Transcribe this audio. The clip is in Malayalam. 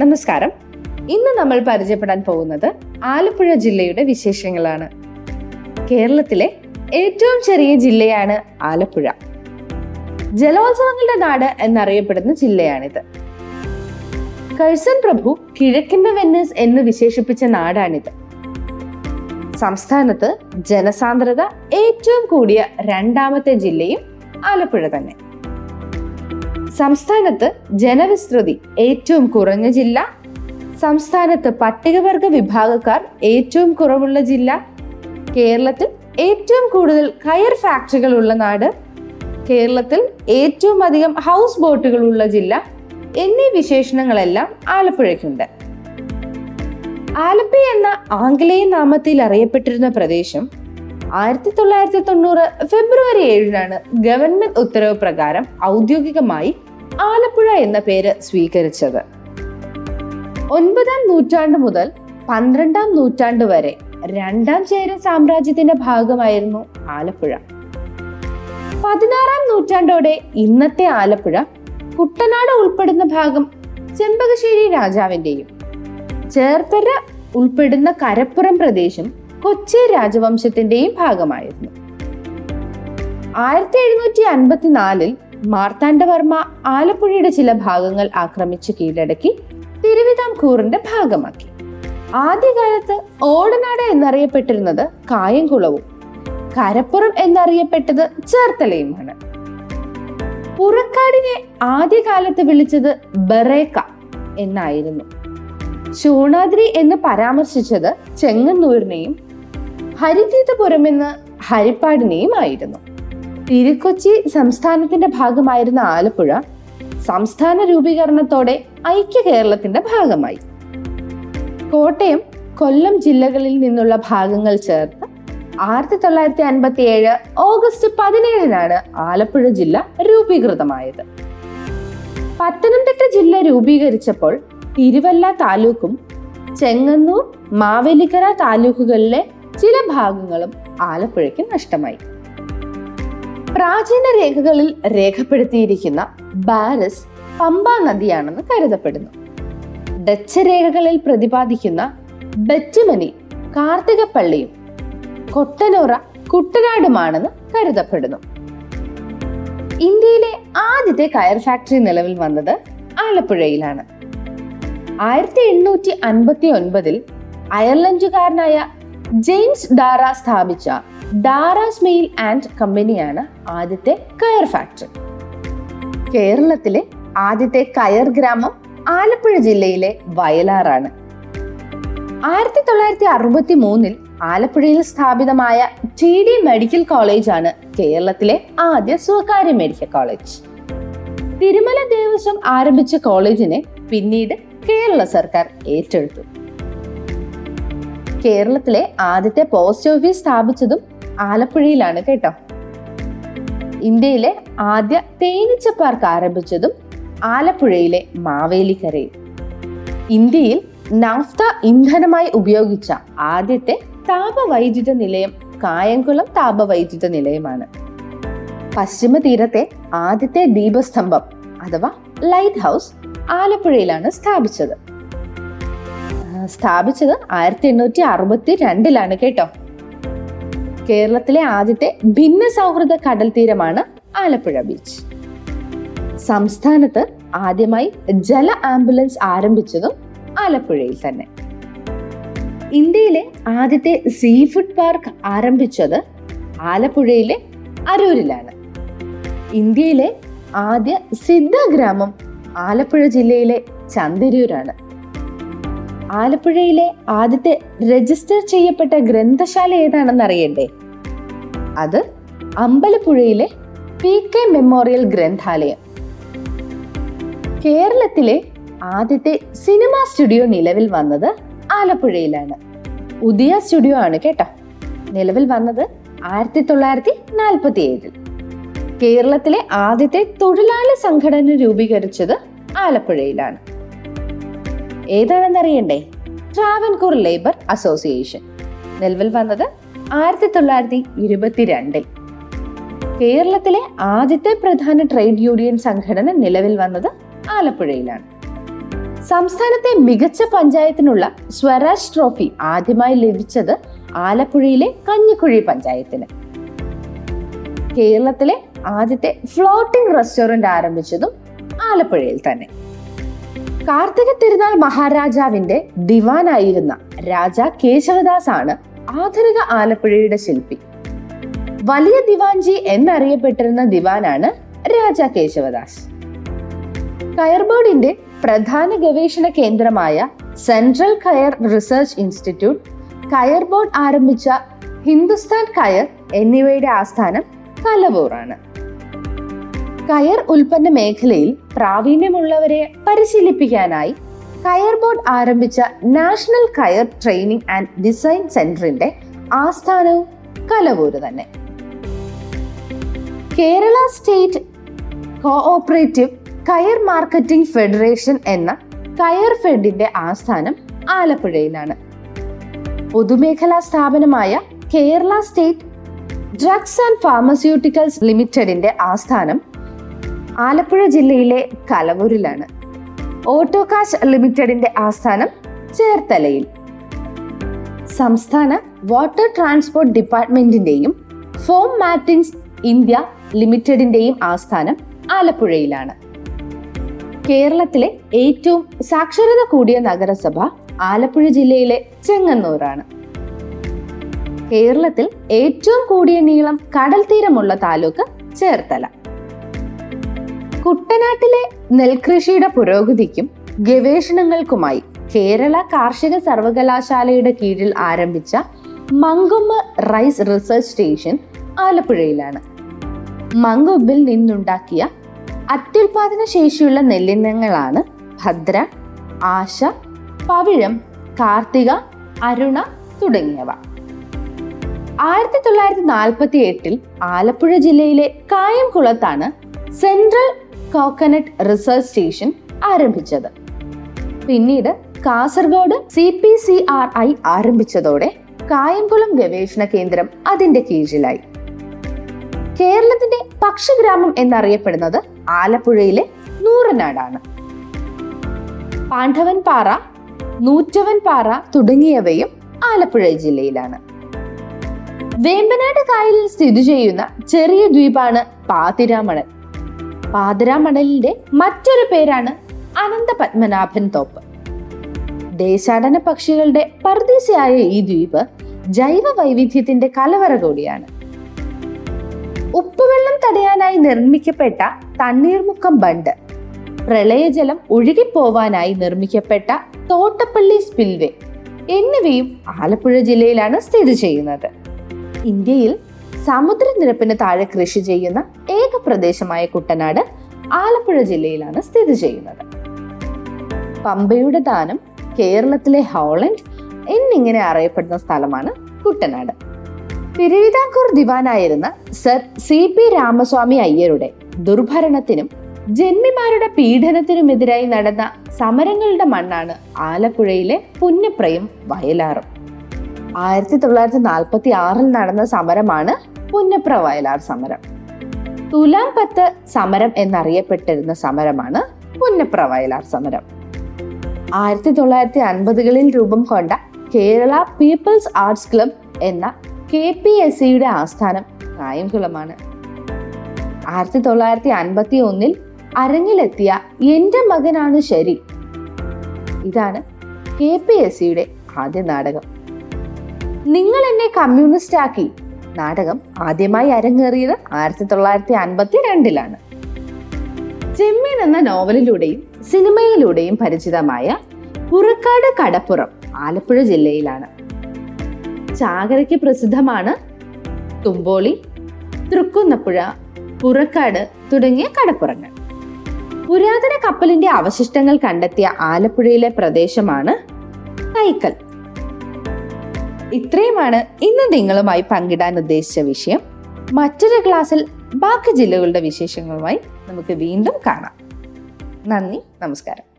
നമസ്കാരം. ഇന്ന് നമ്മൾ പരിചയപ്പെടാൻ പോകുന്നത് ആലപ്പുഴ ജില്ലയുടെ വിശേഷങ്ങളാണ്. കേരളത്തിലെ ഏറ്റവും ചെറിയ ജില്ലയാണ് ആലപ്പുഴ. ജലോത്സവങ്ങളുടെ നാട് എന്നറിയപ്പെടുന്ന ജില്ലയാണിത്. കഴ്സൺ പ്രഭു കിഴക്കിന്റെ വെന്നീസ് എന്ന് വിശേഷിപ്പിച്ച നാടാണിത്. സംസ്ഥാനത്ത് ജനസാന്ദ്രത ഏറ്റവും കൂടിയ രണ്ടാമത്തെ ജില്ലയും ആലപ്പുഴ തന്നെ. സംസ്ഥാനത്ത് ജനവിസ്തൃതി ഏറ്റവും കുറഞ്ഞ ജില്ല. സംസ്ഥാനത്ത് പട്ടികവർഗ വിഭാഗക്കാർ ഏറ്റവും കുറവുള്ള ജില്ല. കേരളത്തിൽ ഏറ്റവും കൂടുതൽ കയർ ഫാക്ടറികൾ ഉള്ള നാട്. കേരളത്തിൽ ഏറ്റവും അധികം ഹൗസ് ബോട്ടുകൾ ഉള്ള ജില്ല. എന്നീ വിശേഷണങ്ങളെല്ലാം ആലപ്പുഴയ്ക്കുണ്ട്. ആലപ്പി എന്ന ആംഗലേയ നാമത്തിൽ അറിയപ്പെട്ടിരുന്ന പ്രദേശം ആയിരത്തി തൊള്ളായിരത്തി തൊണ്ണൂറ് ഫെബ്രുവരി ഏഴിനാണ് ഗവൺമെന്റ് ഉത്തരവ് പ്രകാരം ഔദ്യോഗികമായി ആലപ്പുഴ എന്ന പേര് സ്വീകരിച്ചത്. ഒൻപതാം നൂറ്റാണ്ട് മുതൽ പന്ത്രണ്ടാം നൂറ്റാണ്ട് വരെ രണ്ടാം ചേര സാമ്രാജ്യത്തിന്റെ ഭാഗമായിരുന്നു ആലപ്പുഴ. പതിനാറാം നൂറ്റാണ്ടോടെ ഇന്നത്തെ ആലപ്പുഴ കുട്ടനാട് ഉൾപ്പെടുന്ന ഭാഗം ചെമ്പകശ്ശേരി രാജാവിന്റെയും ചേർത്തല ഉൾപ്പെടുന്ന കരപ്പുറം പ്രദേശം കൊച്ചി രാജവംശത്തിന്റെയും ഭാഗമായിരുന്നു. ആയിരത്തി എഴുന്നൂറ്റി അൻപത്തിനാലിൽ മാർത്താണ്ഡവർമ്മ ആലപ്പുഴയുടെ ചില ഭാഗങ്ങൾ ആക്രമിച്ച് കീഴടക്കി തിരുവിതാംകൂറിന്റെ ഭാഗമാക്കി. ആദ്യകാലത്ത് ഓടനാട് എന്നറിയപ്പെട്ടിരുന്നത് കായംകുളവും കരപ്പുറം എന്നറിയപ്പെട്ടത് ചേർത്തലയുമാണ്. പുറക്കാടിനെ ആദ്യകാലത്ത് വിളിച്ചത് ബറേക്ക എന്നായിരുന്നു. ശൂണാദ്രി എന്ന് പരാമർശിച്ചത് ചെങ്ങന്നൂരിനെയും ഹരിതീതപുരം എന്ന് ഹരിപ്പാടിനെയും ആയിരുന്നു. തിരുക്കൊച്ചി സംസ്ഥാനത്തിന്റെ ഭാഗമായിരുന്ന ആലപ്പുഴ സംസ്ഥാന രൂപീകരണത്തോടെ ഐക്യ കേരളത്തിന്റെ ഭാഗമായി. കോട്ടയം കൊല്ലം ജില്ലകളിൽ നിന്നുള്ള ഭാഗങ്ങൾ ചേർത്ത് ആയിരത്തി തൊള്ളായിരത്തി അൻപത്തി ഏഴ് ഓഗസ്റ്റ് പതിനേഴിനാണ് ആലപ്പുഴ ജില്ല രൂപീകൃതമായത്. പത്തനംതിട്ട ജില്ല രൂപീകരിച്ചപ്പോൾ തിരുവല്ല താലൂക്കും ചെങ്ങന്നൂർ മാവേലിക്കര താലൂക്കുകളിലെ ചില ഭാഗങ്ങളും ആലപ്പുഴയ്ക്ക് നഷ്ടമായി. പ്രാചീന രേഖകളിൽ രേഖപ്പെടുത്തിയിരിക്കുന്ന ബാരസ് പമ്പ നദിയാണെന്ന് കരുതപ്പെടുന്നു. ഡച്ച് രേഖകളിൽ പ്രതിപാദിക്കുന്ന ബറ്റുമനി കാർത്തികപ്പള്ളിയും കൊട്ടനോറ കുട്ടനാടുമാണെന്ന് കരുതപ്പെടുന്നു. ഇന്ത്യയിലെ ആദ്യത്തെ കയർ ഫാക്ടറി നിലവിൽ വന്നത് ആലപ്പുഴയിലാണ്. ആയിരത്തി എണ്ണൂറ്റി അൻപത്തി ഒൻപതിൽ അയർലൻഡുകാരനായ ജെയിംസ് ഡാറ സ്ഥാപിച്ച ഡാറാസ് മെയിൽ ആൻഡ് കമ്പനിയാണ് ആദ്യത്തെ കയർ ഫാക്ടറി കേരളത്തിലെ ആദ്യത്തെ കയർ ഗ്രാമം ആലപ്പുഴ ജില്ലയിലെ വയലാറാണ്. ആയിരത്തി തൊള്ളായിരത്തി അറുപത്തി മൂന്നിൽ ആലപ്പുഴയിൽ സ്ഥാപിതമായ ടി ഡി മെഡിക്കൽ കോളേജാണ് കേരളത്തിലെ ആദ്യ സ്വകാര്യ മെഡിക്കൽ കോളേജ് തിരുമല ദേവസ്വം ആരംഭിച്ച കോളേജിനെ പിന്നീട് കേരള സർക്കാർ ഏറ്റെടുത്തു. കേരളത്തിലെ ആദ്യത്തെ പോസ്റ്റ് ഓഫീസ് സ്ഥാപിച്ചതും ആലപ്പുഴയിലാണ് കേട്ടോ. ഇന്ത്യയിലെ ആദ്യ തേനീച്ച പാർക്ക് ആരംഭിച്ചതും ആലപ്പുഴയിലെ മാവേലിക്കരയിൽ. ഇന്ത്യയിൽ നാഫ്ത ഇന്ധനമായി ഉപയോഗിച്ച ആദ്യത്തെ താപവൈദ്യുത നിലയം കായംകുളം താപവൈദ്യുത നിലയമാണ്. പശ്ചിമ തീരത്തെ ആദ്യത്തെ ദീപസ്തംഭം അഥവാ ലൈറ്റ് ഹൗസ് ആലപ്പുഴയിലാണ് സ്ഥാപിച്ചത്. സ്ഥാപിച്ചത് ആയിരത്തി എണ്ണൂറ്റി അറുപത്തി രണ്ടിലാണ് കേട്ടോ. കേരളത്തിലെ ആദ്യത്തെ ഭിന്ന സൗഹൃദ കടൽ തീരമാണ് ആലപ്പുഴ ബീച്ച്. സംസ്ഥാനത്ത് ആദ്യമായി ജല ആംബുലൻസ് ആരംഭിച്ചതും ആലപ്പുഴയിൽ തന്നെ. ഇന്ത്യയിലെ ആദ്യത്തെ സീ ഫുഡ് പാർക്ക് ആരംഭിച്ചത് ആലപ്പുഴയിലെ അരൂരിലാണ്. ഇന്ത്യയിലെ ആദ്യ സിദ്ധ ഗ്രാമം ആലപ്പുഴ ജില്ലയിലെ ചന്ദരൂരാണ് ആലപ്പുഴയിലെ ആദ്യത്തെ രജിസ്റ്റർ ചെയ്യപ്പെട്ട ഗ്രന്ഥശാല ഏതാണെന്ന് അറിയണ്ടേ? അത് അമ്പലപ്പുഴയിലെ പി കെ മെമ്മോറിയൽ ഗ്രന്ഥാലയം. കേരളത്തിലെ ആദ്യത്തെ സിനിമാ സ്റ്റുഡിയോ നിലവിൽ വന്നത് ആലപ്പുഴയിലാണ്. ഉദയ സ്റ്റുഡിയോ ആണ് കേട്ടോ. നിലവിൽ വന്നത് ആയിരത്തി തൊള്ളായിരത്തി നാൽപ്പത്തി ഏഴിൽ കേരളത്തിലെ ആദ്യത്തെ തൊഴിലാളി സംഘടന രൂപീകരിച്ചത് ആലപ്പുഴയിലാണ്. ഏതാണെന്നറിയണ്ടേ ട്രാവൻകൂർ ലേബർ അസോസിയേഷൻ. നിലവിൽ വന്നത് ആയിരത്തി തൊള്ളായിരത്തി ഇരുപത്തിരണ്ടിൽ കേരളത്തിലെ ആദ്യത്തെ പ്രധാന ട്രേഡ് യൂണിയൻ സംഘടന നിലവിൽ വന്നത് ആലപ്പുഴയിലാണ്. സംസ്ഥാനത്തെ മികച്ച പഞ്ചായത്തിനുള്ള സ്വരാജ് ട്രോഫി ആദ്യമായി ലഭിച്ചത് ആലപ്പുഴയിലെ കഞ്ഞിക്കുഴി പഞ്ചായത്തിന്. കേരളത്തിലെ ആദ്യത്തെ ഫ്ലോട്ടിംഗ് റെസ്റ്റോറന്റ് ആരംഭിച്ചതും ആലപ്പുഴയിൽ തന്നെ. കാർത്തിക തിരുനാൾ മഹാരാജാവിന്റെ ദിവാനായിരുന്ന രാജ കേശവദാസ് ആണ് ആധുനിക ആലപ്പുഴയുടെ ശില്പി. വലിയ ദിവാൻജി എന്നറിയപ്പെട്ടിരുന്ന ദിവാനാണ് രാജ കേശവദാസ്. കയർബോർഡിന്റെ പ്രധാന ഗവേഷണ കേന്ദ്രമായ സെൻട്രൽ കയർ റിസർച്ച് ഇൻസ്റ്റിറ്റ്യൂട്ട് കയർ ബോർഡ് ആരംഭിച്ച ഹിന്ദുസ്ഥാൻ കയർ എന്നിവയുടെ ആസ്ഥാനം കലവൂറാണ് കയർ ഉൽപ്പന്ന മേഖലയിൽ പ്രാവീണ്യമുള്ളവരെ പരിശീലിപ്പിക്കാനായി കയർ ബോർഡ് ആരംഭിച്ച നാഷണൽ കയർ ട്രെയിനിങ് ആൻഡ് ഡിസൈൻ സെന്ററിന്റെ ആസ്ഥാനവും കലവൂര് തന്നെ. Kerala state cooperative coir marketing federation എന്ന കയർ ഫെഡിന്റെ ആസ്ഥാനം ആലപ്പുഴയിലാണ്. പൊതുമേഖലാ സ്ഥാപനമായ Kerala state drugs and pharmaceuticals ലിമിറ്റഡിന്റെ ആസ്ഥാനം ആലപ്പുഴ ജില്ലയിലെ കലവൂരിലാണ്. ഓട്ടോകാഷ് ലിമിറ്റഡിന്റെ ആസ്ഥാനം ചേർത്തലയിൽ. സംസ്ഥാന വാട്ടർ ട്രാൻസ്പോർട്ട് ഡിപ്പാർട്ട്മെന്റിന്റെയും ഫോം മാറ്റിംഗ്സ് ഇന്ത്യ ലിമിറ്റഡിന്റെയും ആസ്ഥാനം ആലപ്പുഴയിലാണ്. കേരളത്തിലെ ഏറ്റവും സാക്ഷരത കൂടിയ നഗരസഭ ആലപ്പുഴ ജില്ലയിലെ ചെങ്ങന്നൂരാണ്. കേരളത്തിൽ ഏറ്റവും കൂടിയ നീളം കടൽ തീരമുള്ള താലൂക്ക് ചേർത്തല. കുട്ടനാട്ടിലെ നെൽകൃഷിയുടെ പുരോഗതിക്കും ഗവേഷണങ്ങൾക്കുമായി കേരള കാർഷിക സർവകലാശാലയുടെ കീഴിൽ ആരംഭിച്ച മങ്കൊമ്പ് റൈസ് റിസർച്ച് സ്റ്റേഷൻ ആലപ്പുഴയിലാണ്. മങ്കൊമ്പിൽ നിന്നുണ്ടാക്കിയ അത്യുൽപാദന ശേഷിയുള്ള നെല്ലിനങ്ങളാണ് ഭദ്ര ആശ പവിഴം കാർത്തിക അരുണ തുടങ്ങിയവ. ആയിരത്തി തൊള്ളായിരത്തി നാൽപ്പത്തി എട്ടിൽ ആലപ്പുഴ ജില്ലയിലെ കായംകുളത്താണ് സെൻട്രൽ കോക്കനട്ട് റിസർച്ച് സ്റ്റേഷൻ ആരംഭിച്ചത്. പിന്നീട് Kasaragod C P C R I ആരംഭിച്ചതോടെ കായംകുളം ഗവേഷണ കേന്ദ്രം അതിന്റെ കീഴിലായി. കേരളത്തിന്റെ പക്ഷിഗ്രാമം എന്നറിയപ്പെടുന്നത് ആലപ്പുഴയിലെ നൂറനാടാണ്. പാണ്ഡവൻ പാറ നൂറ്റവൻ പാറ തുടങ്ങിയവയും ആലപ്പുഴ ജില്ലയിലാണ്. വേമ്പനാട് കായലിൽ സ്ഥിതി ചെയ്യുന്ന ചെറിയ ദ്വീപാണ് പാതിരാമണൽ പാതിരാമണലിന്റെ മറ്റൊരു പേരാണ് അനന്ത പത്മനാഭൻ തോപ്പ്. ദേശാടന പക്ഷികളുടെ പർദീസയായ ഈ ദ്വീപ് ജൈവ വൈവിധ്യത്തിന്റെ കലവറ കൂടിയാണ്. ഉപ്പുവെള്ളം തടയാനായി നിർമ്മിക്കപ്പെട്ട തണ്ണീർമുക്കം ബണ്ട് പ്രളയജലം ഒഴുകിപ്പോവാനായി നിർമ്മിക്കപ്പെട്ട തോട്ടപ്പള്ളി സ്പിൽവേ എന്നിവയും ആലപ്പുഴ ജില്ലയിലാണ് സ്ഥിതി ചെയ്യുന്നത്. ഇന്ത്യയിൽ സമുദ്രനിരപ്പിന് താഴെ കൃഷി ചെയ്യുന്ന ഏക പ്രദേശമായ കുട്ടനാട് ആലപ്പുഴ ജില്ലയിലാണ് സ്ഥിതി ചെയ്യുന്നത്. പമ്പയുടെ ദാനം കേരളത്തിലെ ഹോളൻഡ് എന്നിങ്ങനെ അറിയപ്പെടുന്ന സ്ഥലമാണ് കുട്ടനാട്. തിരുവിതാംകൂർ ദിവാനായിരുന്ന സർ സി പി രാമസ്വാമി അയ്യരുടെ ദുർഭരണത്തിനും ജന്മിമാരുടെ പീഡനത്തിനുമെതിരായി നടന്ന സമരങ്ങളുടെ മണ്ണാണ് ആലപ്പുഴയിലെ പുന്നപ്രയും വയലാറും. ആയിരത്തി തൊള്ളായിരത്തി നാൽപ്പത്തി ആറിൽ നടന്ന സമരമാണ് പുന്നപ്ര വയലാർ സമരം. തുലാം പത്ത് സമരം എന്നറിയപ്പെട്ടിരുന്ന സമരമാണ് പുന്നപ്ര വയലാർ സമരം. ആയിരത്തി തൊള്ളായിരത്തി അൻപതുകളിൽ രൂപം കൊണ്ട കേരള പീപ്പിൾസ് ആർട്സ് ക്ലബ് എന്ന കെ പി എസ് സിയുടെ ആസ്ഥാനം കായംകുളമാണ്. ആയിരത്തി തൊള്ളായിരത്തി അൻപത്തി ഒന്നിൽ അരങ്ങിലെത്തിയ എന്റെ മകനാണ് ശരി. ഇതാണ് കെ പി എസ് സിയുടെ ആദ്യ നാടകം. നിങ്ങൾ എന്നെ കമ്മ്യൂണിസ്റ്റ് ആക്കി നാടകം ആദ്യമായി അരങ്ങേറിയത് ആയിരത്തി തൊള്ളായിരത്തി അൻപത്തി രണ്ടിലാണ് ചെമ്മീൻ എന്ന നോവലിലൂടെയും സിനിമയിലൂടെയും പരിചിതമായ പുറക്കാട് കടപ്പുറം ആലപ്പുഴ ജില്ലയിലാണ്. ചാകരയ്ക്ക് പ്രസിദ്ധമാണ് തുമ്പോളി തൃക്കുന്നപ്പുഴ പുറക്കാട് തുടങ്ങിയ കടപ്പുറങ്ങൾ. പുരാതന കപ്പലിന്റെ അവശിഷ്ടങ്ങൾ കണ്ടെത്തിയ ആലപ്പുഴയിലെ പ്രദേശമാണ് കൈക്കൽ. ഇത്രയുമാണ് ഇന്ന് നിങ്ങളുമായി പങ്കിടാൻ ഉദ്ദേശിച്ച വിഷയം. മറ്റൊരു ക്ലാസ്സിൽ ബാക്കി ജില്ലകളുടെ വിശേഷങ്ങളുമായി നമുക്ക് വീണ്ടും കാണാം. നന്ദി നമസ്കാരം.